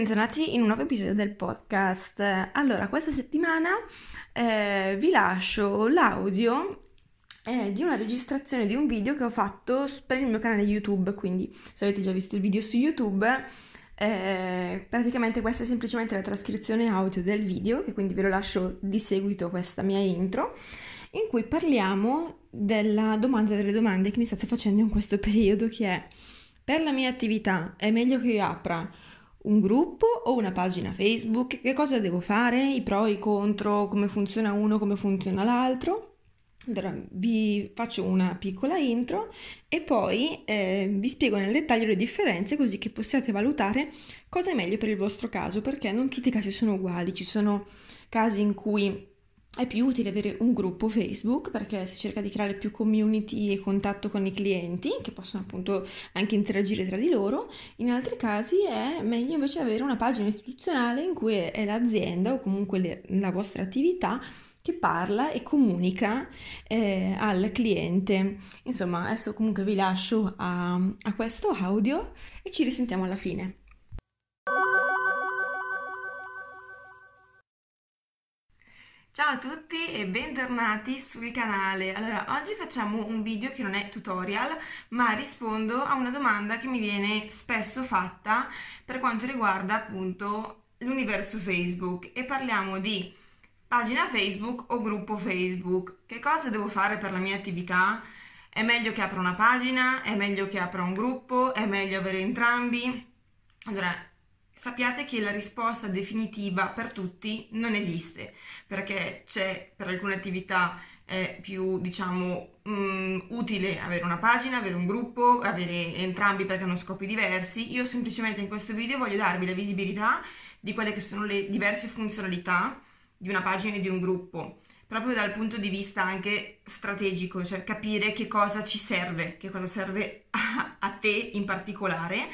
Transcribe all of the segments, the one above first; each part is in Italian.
bentornati in un nuovo episodio del podcast. Allora, questa settimana eh, vi lascio l'audio eh, di una registrazione di un video che ho fatto per il mio canale YouTube, quindi se avete già visto il video su YouTube, eh, praticamente questa è semplicemente la trascrizione audio del video, che quindi ve lo lascio di seguito questa mia intro, in cui parliamo della domanda delle domande che mi state facendo in questo periodo, che è per la mia attività è meglio che io apra un gruppo o una pagina Facebook? Che cosa devo fare? I pro, i contro, come funziona uno, come funziona l'altro? Vi faccio una piccola intro e poi eh, vi spiego nel dettaglio le differenze così che possiate valutare cosa è meglio per il vostro caso, perché non tutti i casi sono uguali, ci sono casi in cui è più utile avere un gruppo Facebook perché si cerca di creare più community e contatto con i clienti che possono appunto anche interagire tra di loro. In altri casi è meglio invece avere una pagina istituzionale in cui è l'azienda o comunque le, la vostra attività che parla e comunica eh, al cliente. Insomma, adesso comunque vi lascio a, a questo audio e ci risentiamo alla fine. Ciao a tutti e bentornati sul canale. Allora, oggi facciamo un video che non è tutorial, ma rispondo a una domanda che mi viene spesso fatta per quanto riguarda appunto l'universo Facebook e parliamo di pagina Facebook o gruppo Facebook. Che cosa devo fare per la mia attività? È meglio che apra una pagina? È meglio che apra un gruppo? È meglio avere entrambi? Allora, sappiate che la risposta definitiva per tutti non esiste, perché c'è per alcune attività è più, diciamo, mh, mm, utile avere una pagina, avere un gruppo, avere entrambi perché hanno scopi diversi. Io semplicemente in questo video voglio darvi la visibilità di quelle che sono le diverse funzionalità di una pagina e di un gruppo proprio dal punto di vista anche strategico, cioè capire che cosa ci serve, che cosa serve a, a te in particolare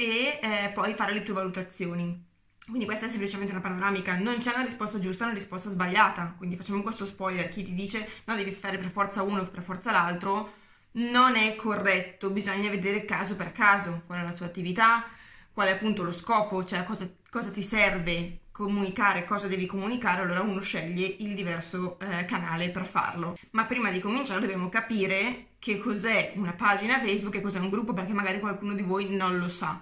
e eh, poi fare le tue valutazioni. Quindi questa è semplicemente una panoramica, non c'è una risposta giusta, una risposta sbagliata. Quindi facciamo questo spoiler, chi ti dice no devi fare per forza uno o per forza l'altro, non è corretto, bisogna vedere caso per caso qual è la tua attività, qual è appunto lo scopo, cioè cosa, cosa ti serve comunicare, cosa devi comunicare, allora uno sceglie il diverso eh, canale per farlo. Ma prima di cominciare dobbiamo capire che cos'è una pagina Facebook e cos'è un gruppo perché magari qualcuno di voi non lo sa.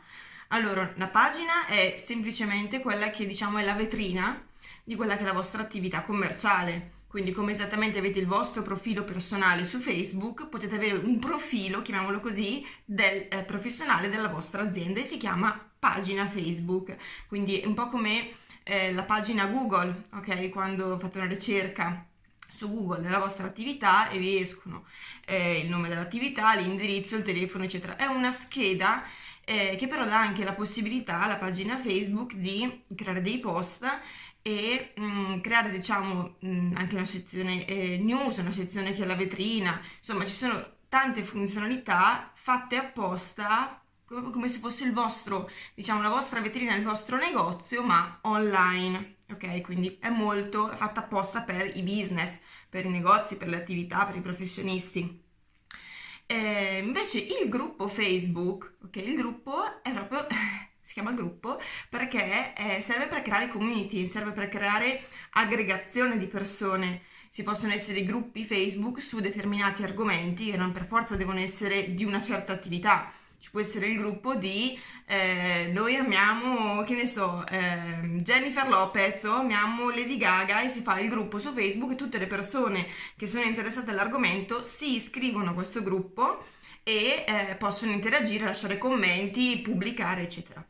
Allora, la pagina è semplicemente quella che diciamo è la vetrina di quella che è la vostra attività commerciale. Quindi come esattamente avete il vostro profilo personale su Facebook, potete avere un profilo, chiamiamolo così, del eh, professionale della vostra azienda e si chiama pagina Facebook. Quindi è un po' come eh, la pagina Google, ok? Quando fate una ricerca su Google della vostra attività e vi escono eh, il nome dell'attività, l'indirizzo, il telefono, eccetera. È una scheda eh, che però dà anche la possibilità alla pagina Facebook di creare dei post e mh, mm, creare diciamo mh, mm, anche una sezione eh, news, una sezione che è la vetrina, insomma ci sono tante funzionalità fatte apposta come se fosse il vostro, diciamo, la vostra vetrina, il vostro negozio, ma online. Ok, quindi è molto fatta apposta per i business, per i negozi, per le attività, per i professionisti. Eh, invece il gruppo Facebook, ok, il gruppo è proprio si chiama gruppo perché serve per creare community, serve per creare aggregazione di persone. Si possono essere gruppi Facebook su determinati argomenti e non per forza devono essere di una certa attività ci può essere il gruppo di eh, noi amiamo, che ne so, eh, Jennifer Lopez o amiamo Lady Gaga e si fa il gruppo su Facebook e tutte le persone che sono interessate all'argomento si iscrivono a questo gruppo e eh, possono interagire, lasciare commenti, pubblicare, eccetera.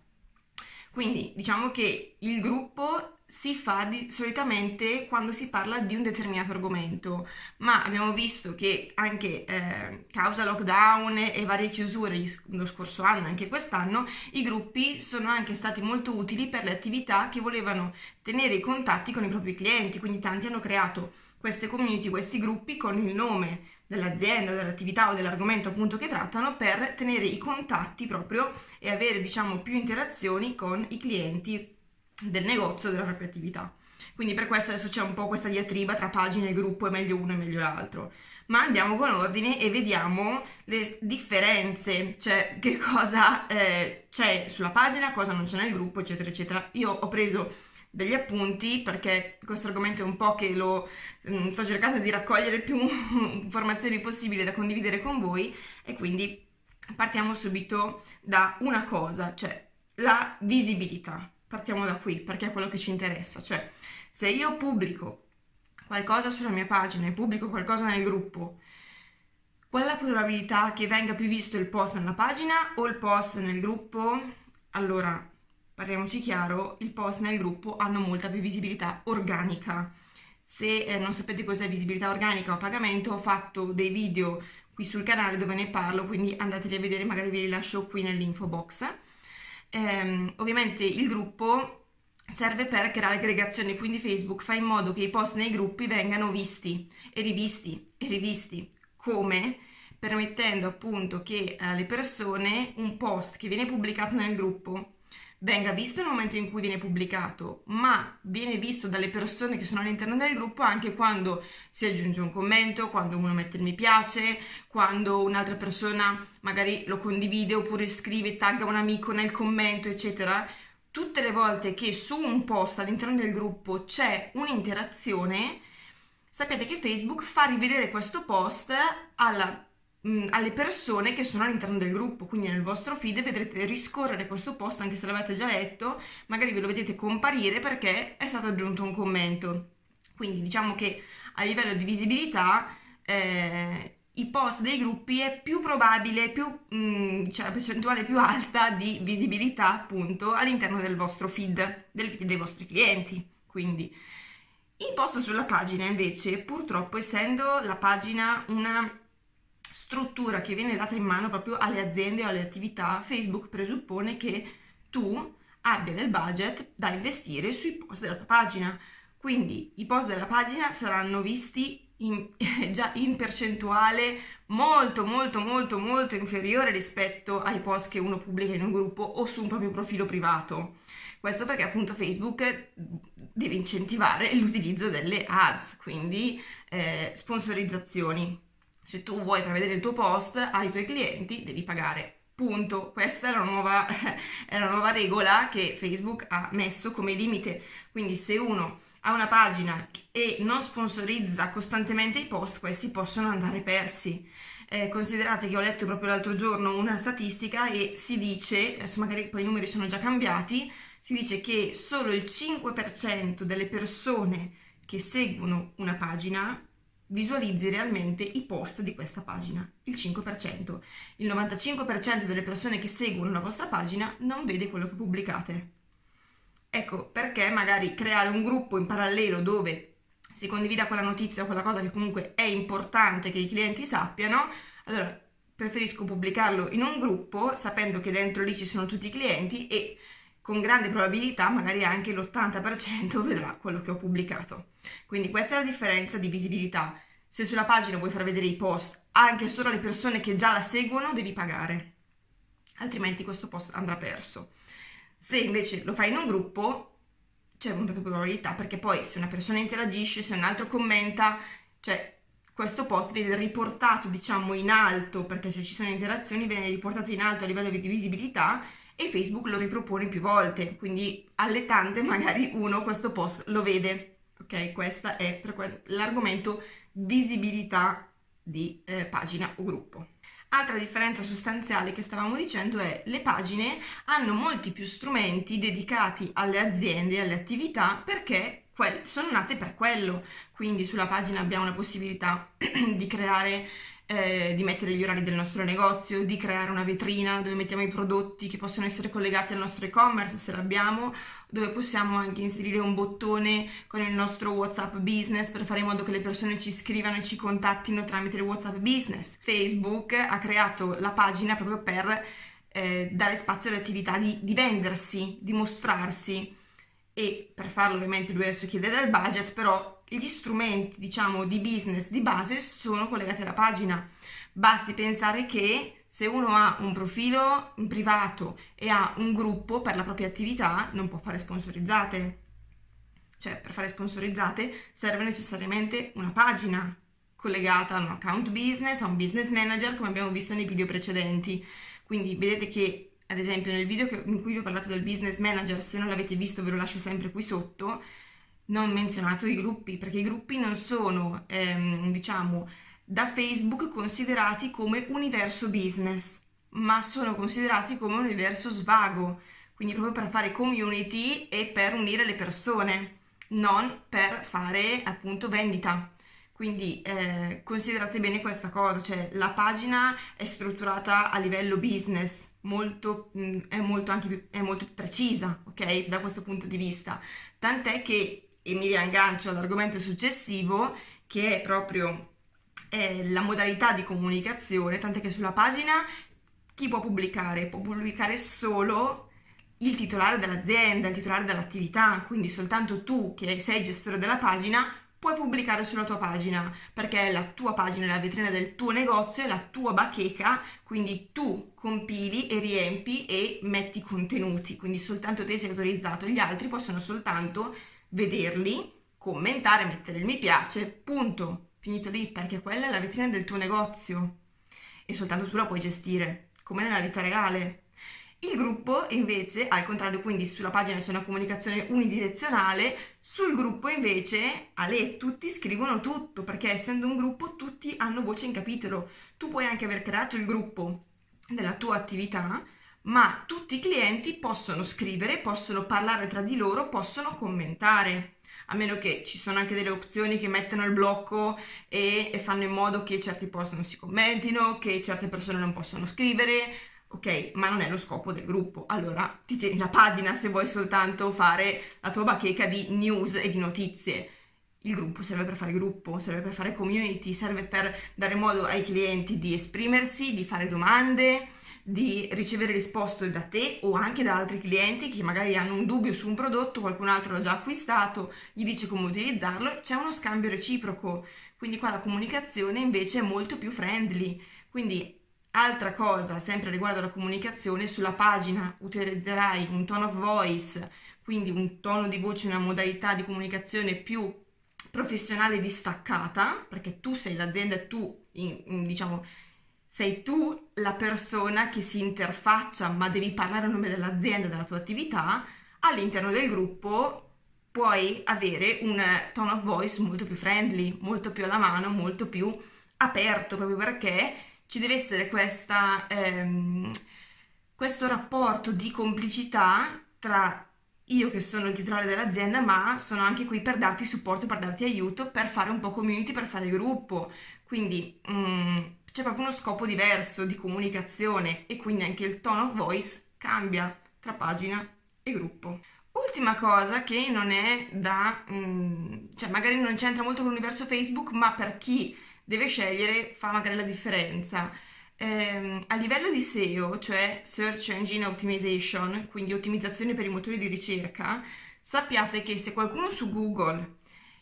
Quindi diciamo che il gruppo si fa di, solitamente quando si parla di un determinato argomento, ma abbiamo visto che anche eh, causa lockdown e varie chiusure lo scorso anno, anche quest'anno, i gruppi sono anche stati molto utili per le attività che volevano tenere i contatti con i propri clienti, quindi tanti hanno creato queste community, questi gruppi con il nome dell'azienda, dell'attività o dell'argomento appunto che trattano per tenere i contatti proprio e avere diciamo più interazioni con i clienti del negozio, della propria attività. Quindi per questo adesso c'è un po' questa diatriba tra pagina e gruppo, è meglio uno e meglio l'altro. Ma andiamo con ordine e vediamo le differenze, cioè che cosa eh, c'è sulla pagina, cosa non c'è nel gruppo, eccetera, eccetera. Io ho preso degli appunti perché questo argomento è un po' che lo mh, sto cercando di raccogliere più informazioni possibili da condividere con voi e quindi partiamo subito da una cosa, cioè la visibilità. Partiamo da qui perché è quello che ci interessa, cioè se io pubblico qualcosa sulla mia pagina e pubblico qualcosa nel gruppo, qual è la probabilità che venga più visto il post nella pagina o il post nel gruppo? Allora, parliamoci chiaro, il post nel gruppo hanno molta più visibilità organica. Se eh, non sapete cos'è visibilità organica o pagamento, ho fatto dei video qui sul canale dove ne parlo, quindi andateli a vedere, magari vi li lascio qui nell'info box. Ehm, ovviamente il gruppo serve per creare aggregazioni, quindi Facebook fa in modo che i post nei gruppi vengano visti e rivisti e rivisti. Come? Permettendo appunto che alle persone un post che viene pubblicato nel gruppo venga visto nel momento in cui viene pubblicato, ma viene visto dalle persone che sono all'interno del gruppo anche quando si aggiunge un commento, quando uno mette il mi piace, quando un'altra persona magari lo condivide oppure scrive, tagga un amico nel commento, eccetera. Tutte le volte che su un post all'interno del gruppo c'è un'interazione, sappiate che Facebook fa rivedere questo post alla Mm, alle persone che sono all'interno del gruppo, quindi nel vostro feed vedrete riscorrere questo post anche se l'avete già letto, magari ve lo vedete comparire perché è stato aggiunto un commento. Quindi diciamo che a livello di visibilità eh, i post dei gruppi è più probabile, più, mh, mm, cioè la percentuale più alta di visibilità appunto all'interno del vostro feed, del feed dei vostri clienti. Quindi il post sulla pagina invece purtroppo essendo la pagina una struttura che viene data in mano proprio alle aziende o alle attività, Facebook presuppone che tu abbia del budget da investire sui post della tua pagina. Quindi i post della pagina saranno visti in, già in percentuale molto molto molto molto inferiore rispetto ai post che uno pubblica in un gruppo o su un proprio profilo privato. Questo perché appunto Facebook deve incentivare l'utilizzo delle ads, quindi eh, sponsorizzazioni se tu vuoi far vedere il tuo post ai tuoi clienti devi pagare. Punto. Questa è la, nuova, è la nuova regola che Facebook ha messo come limite. Quindi se uno ha una pagina e non sponsorizza costantemente i post, questi possono andare persi. Eh, considerate che ho letto proprio l'altro giorno una statistica e si dice, adesso magari poi i numeri sono già cambiati, si dice che solo il 5% delle persone che seguono una pagina visualizzi realmente i post di questa pagina, il 5%. Il 95% delle persone che seguono la vostra pagina non vede quello che pubblicate. Ecco perché magari creare un gruppo in parallelo dove si condivida quella notizia o quella cosa che comunque è importante che i clienti sappiano, allora preferisco pubblicarlo in un gruppo sapendo che dentro lì ci sono tutti i clienti e con grande probabilità magari anche l'80% vedrà quello che ho pubblicato. Quindi questa è la differenza di visibilità. Se sulla pagina vuoi far vedere i post anche solo alle persone che già la seguono, devi pagare, altrimenti questo post andrà perso. Se invece lo fai in un gruppo, c'è molta più probabilità, perché poi se una persona interagisce, se un altro commenta, cioè questo post viene riportato diciamo in alto, perché se ci sono interazioni viene riportato in alto a livello di visibilità e Facebook lo ripropone più volte, quindi alle tante magari uno questo post lo vede. Ok, questo è l'argomento visibilità di eh, pagina o gruppo. Altra differenza sostanziale che stavamo dicendo è le pagine hanno molti più strumenti dedicati alle aziende e alle attività perché sono nate per quello. Quindi sulla pagina abbiamo la possibilità di creare eh, di mettere gli orari del nostro negozio, di creare una vetrina dove mettiamo i prodotti che possono essere collegati al nostro e-commerce se l'abbiamo, dove possiamo anche inserire un bottone con il nostro WhatsApp business per fare in modo che le persone ci scrivano e ci contattino tramite il WhatsApp business. Facebook ha creato la pagina proprio per eh, dare spazio alle attività di, di vendersi, di mostrarsi e per farlo ovviamente lui adesso chiede del budget, però gli strumenti, diciamo, di business di base sono collegati alla pagina. Basti pensare che se uno ha un profilo privato e ha un gruppo per la propria attività, non può fare sponsorizzate. cioè per fare sponsorizzate serve necessariamente una pagina collegata a un account business, a un business manager, come abbiamo visto nei video precedenti. Quindi vedete che, ad esempio, nel video in cui vi ho parlato del business manager, se non l'avete visto ve lo lascio sempre qui sotto, non ho menzionato i gruppi, perché i gruppi non sono, ehm, diciamo, da Facebook considerati come universo business, ma sono considerati come un universo svago, quindi proprio per fare community e per unire le persone, non per fare appunto vendita. Quindi eh, considerate bene questa cosa, cioè la pagina è strutturata a livello business, molto, mh, mm, è molto anche più, è molto precisa, ok, da questo punto di vista. Tant'è che, e mi riaggancio all'argomento successivo, che è proprio eh, la modalità di comunicazione, tant'è che sulla pagina chi può pubblicare? Può pubblicare solo il titolare dell'azienda, il titolare dell'attività, quindi soltanto tu che sei gestore della pagina puoi pubblicare sulla tua pagina perché la tua pagina, è la vetrina del tuo negozio, è la tua bacheca, quindi tu compili e riempi e metti contenuti, quindi soltanto te sei autorizzato, gli altri possono soltanto vederli, commentare, mettere il mi piace, punto, finito lì, perché quella è la vetrina del tuo negozio e soltanto tu la puoi gestire, come nella vita reale. Il gruppo invece, al contrario, quindi sulla pagina c'è una comunicazione unidirezionale, sul gruppo invece e tutti scrivono tutto, perché essendo un gruppo tutti hanno voce in capitolo. Tu puoi anche aver creato il gruppo della tua attività, ma tutti i clienti possono scrivere, possono parlare tra di loro, possono commentare. A meno che ci sono anche delle opzioni che mettono il blocco e, e fanno in modo che certi post non si commentino, che certe persone non possano scrivere, ok? Ma non è lo scopo del gruppo. Allora ti tieni la pagina se vuoi soltanto fare la tua bacheca di news e di notizie. Il gruppo serve per fare gruppo, serve per fare community, serve per dare modo ai clienti di esprimersi, di fare domande, di ricevere risposte da te o anche da altri clienti che magari hanno un dubbio su un prodotto, qualcun altro l'ha già acquistato, gli dice come utilizzarlo, c'è uno scambio reciproco. Quindi qua la comunicazione invece è molto più friendly. Quindi Altra cosa, sempre riguardo alla comunicazione, sulla pagina utilizzerai un tone of voice, quindi un tono di voce, una modalità di comunicazione più professionale distaccata, perché tu sei l'azienda tu, in, in, diciamo, sei tu la persona che si interfaccia, ma devi parlare a nome dell'azienda della tua attività, all'interno del gruppo puoi avere un tone of voice molto più friendly, molto più alla mano, molto più aperto, proprio perché ci deve essere questa, ehm, questo rapporto di complicità tra io che sono il titolare dell'azienda, ma sono anche qui per darti supporto, per darti aiuto, per fare un po' community, per fare gruppo. Quindi mh, mm, c'è proprio uno scopo diverso di comunicazione e quindi anche il tone of voice cambia tra pagina e gruppo. Ultima cosa che non è da, mh, mm, cioè magari non c'entra molto con l'universo Facebook, ma per chi deve scegliere fa magari la differenza. Eh, a livello di SEO, cioè Search Engine Optimization, quindi ottimizzazione per i motori di ricerca, sappiate che se qualcuno su Google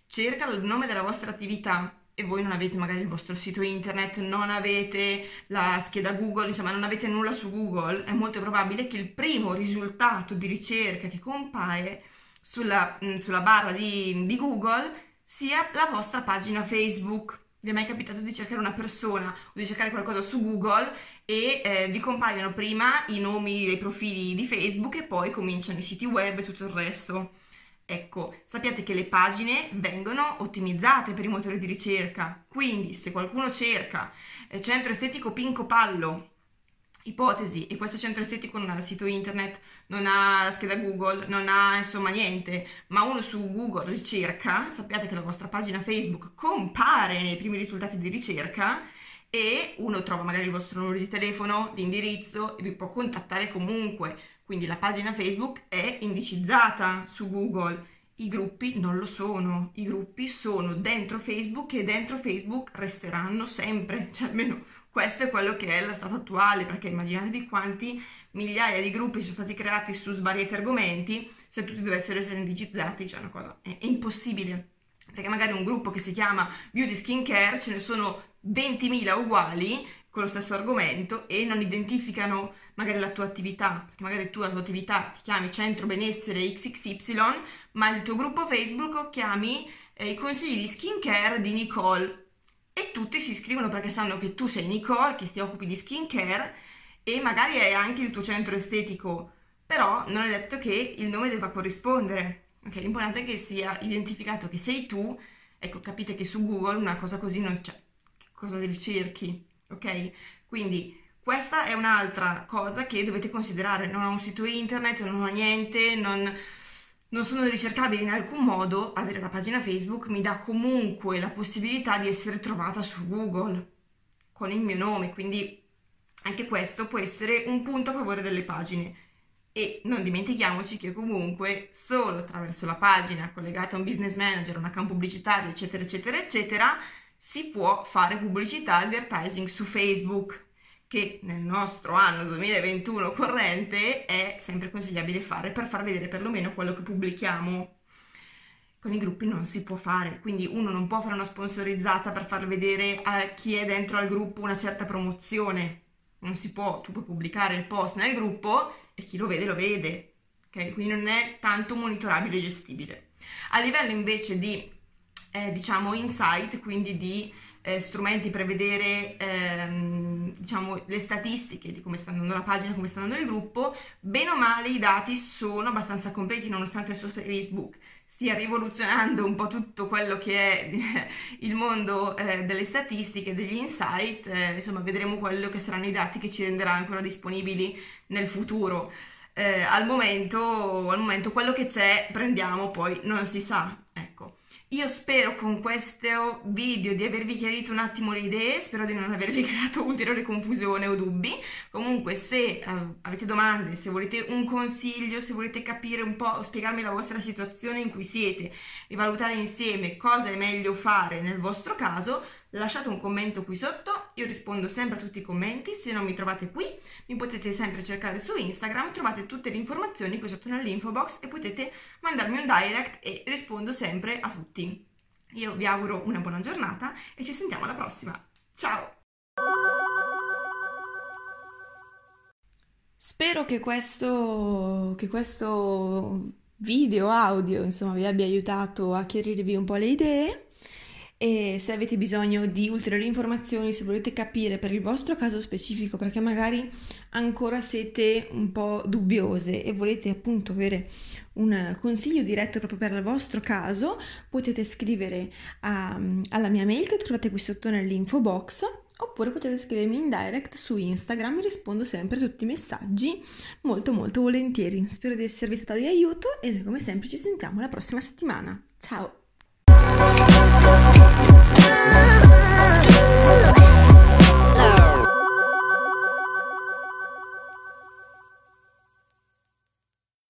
cerca il nome della vostra attività e voi non avete magari il vostro sito internet, non avete la scheda Google, insomma non avete nulla su Google, è molto probabile che il primo risultato di ricerca che compare sulla, sulla barra di, di Google sia la vostra pagina Facebook vi è mai capitato di cercare una persona o di cercare qualcosa su Google e eh, vi compaiono prima i nomi dei profili di Facebook e poi cominciano i siti web e tutto il resto. Ecco, sappiate che le pagine vengono ottimizzate per i motori di ricerca, quindi se qualcuno cerca eh, centro estetico Pinco Pallo ipotesi, e questo centro estetico non ha sito internet, non ha scheda Google, non ha insomma niente, ma uno su Google ricerca, sappiate che la vostra pagina Facebook compare nei primi risultati di ricerca e uno trova magari il vostro numero di telefono, l'indirizzo e vi può contattare comunque. Quindi la pagina Facebook è indicizzata su Google. I gruppi non lo sono, i gruppi sono dentro Facebook e dentro Facebook resteranno sempre, cioè almeno questo è quello che è lo stato attuale, perché immaginatevi quanti migliaia di gruppi sono stati creati su svariati argomenti, se tutti dovessero essere indicizzati, cioè una cosa è, è impossibile. Perché magari un gruppo che si chiama Beauty Skin Care ce ne sono 20.000 uguali, con lo stesso argomento e non identificano magari la tua attività, perché magari tu la tua attività ti chiami Centro Benessere XXY, ma il tuo gruppo Facebook chiami eh, i consigli di skincare di Nicole e tutti si iscrivono perché sanno che tu sei Nicole, che ti occupi di skincare e magari è anche il tuo centro estetico, però non è detto che il nome debba corrispondere. Okay? L'importante è che sia identificato che sei tu, ecco capite che su Google una cosa così non c'è, cosa ricerchi ok? Quindi questa è un'altra cosa che dovete considerare, non ho un sito internet, non ho niente, non, non sono ricercabile in alcun modo, avere la pagina Facebook mi dà comunque la possibilità di essere trovata su Google con il mio nome, quindi anche questo può essere un punto a favore delle pagine. E non dimentichiamoci che comunque solo attraverso la pagina collegata a un business manager, un account pubblicitario, eccetera, eccetera, eccetera, si può fare pubblicità advertising su Facebook, che nel nostro anno 2021 corrente è sempre consigliabile fare per far vedere perlomeno quello che pubblichiamo. Con i gruppi non si può fare, quindi uno non può fare una sponsorizzata per far vedere a chi è dentro al gruppo una certa promozione. Non si può, tu puoi pubblicare il post nel gruppo e chi lo vede lo vede. Okay? Quindi non è tanto monitorabile e gestibile. A livello invece di eh, diciamo, insight, quindi di eh, strumenti per vedere ehm, diciamo, le statistiche di come sta andando la pagina, come sta andando il gruppo, bene o male i dati sono abbastanza completi nonostante su Facebook stia rivoluzionando un po' tutto quello che è il mondo eh, delle statistiche, degli insight, eh, insomma vedremo quello che saranno i dati che ci renderà ancora disponibili nel futuro. Eh, al, momento, al momento quello che c'è prendiamo, poi non si sa. Io spero con questo video di avervi chiarito un attimo le idee, spero di non avervi creato ulteriore confusione o dubbi. Comunque se uh, avete domande, se volete un consiglio, se volete capire un po', spiegarmi la vostra situazione in cui siete e valutare insieme cosa è meglio fare nel vostro caso, lasciate un commento qui sotto, io rispondo sempre a tutti i commenti, se non mi trovate qui mi potete sempre cercare su Instagram, trovate tutte le informazioni qui sotto nell'info box e potete mandarmi un direct e rispondo sempre a tutti. Io vi auguro una buona giornata e ci sentiamo alla prossima. Ciao! Spero che questo, che questo video, audio, insomma, vi abbia aiutato a chiarirvi un po' le idee e se avete bisogno di ulteriori informazioni, se volete capire per il vostro caso specifico, perché magari ancora siete un po' dubbiose e volete appunto avere un consiglio diretto proprio per il vostro caso, potete scrivere a, alla mia mail che trovate qui sotto nell'info box oppure potete scrivermi in direct su Instagram, rispondo sempre a tutti i messaggi molto molto volentieri. Spero di esservi stata di aiuto e noi come sempre ci sentiamo la prossima settimana. Ciao! Ooh.